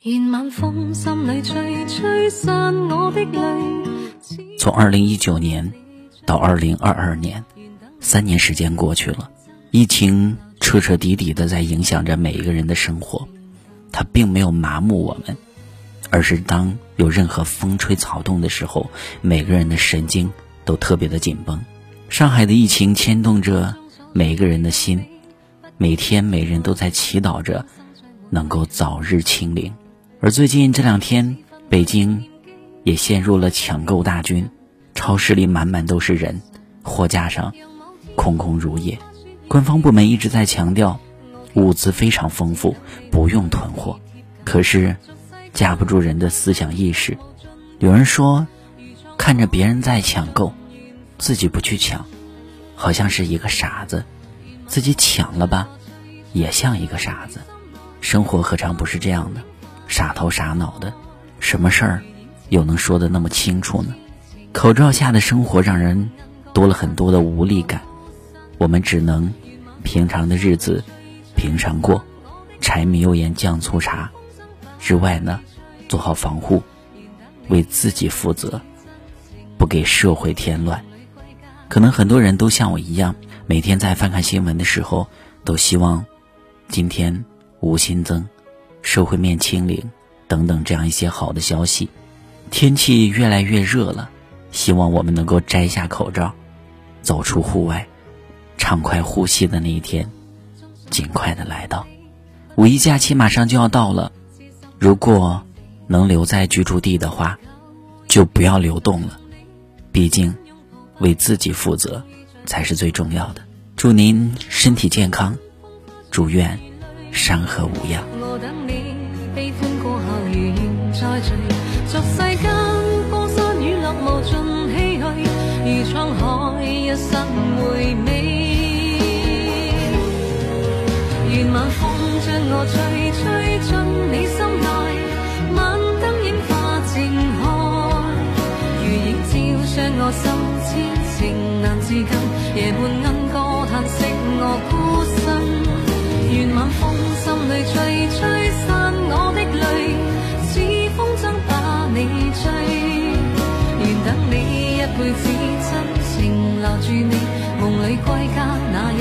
然晚风心里吹吹散我的泪从二零一九年到二零二二年，三年时间过去了，疫情彻彻底底的在影响着每一个人的生活。它并没有麻木我们，而是当有任何风吹草动的时候，每个人的神经都特别的紧绷。上海的疫情牵动着每一个人的心，每天每人都在祈祷着能够早日清零。而最近这两天，北京也陷入了抢购大军，超市里满满都是人，货架上空空如也。官方部门一直在强调。物资非常丰富，不用囤货。可是，架不住人的思想意识。有人说，看着别人在抢购，自己不去抢，好像是一个傻子；自己抢了吧，也像一个傻子。生活何尝不是这样的？傻头傻脑的，什么事儿又能说的那么清楚呢？口罩下的生活让人多了很多的无力感。我们只能平常的日子。平常过，柴米油盐酱醋茶之外呢，做好防护，为自己负责，不给社会添乱。可能很多人都像我一样，每天在翻看新闻的时候，都希望今天无新增，社会面清零等等这样一些好的消息。天气越来越热了，希望我们能够摘下口罩，走出户外，畅快呼吸的那一天。尽快的来到，五一假期马上就要到了，如果能留在居住地的话，就不要流动了，毕竟为自己负责才是最重要的。祝您身体健康，祝愿山河无恙。作世间江山雨落，无尽唏嘘。如沧海一生回味，愿晚风将我吹，吹进你心内。晚灯映花渐开，如影照伤我心，痴情难自禁。辈子，真情留住你，梦里归家那。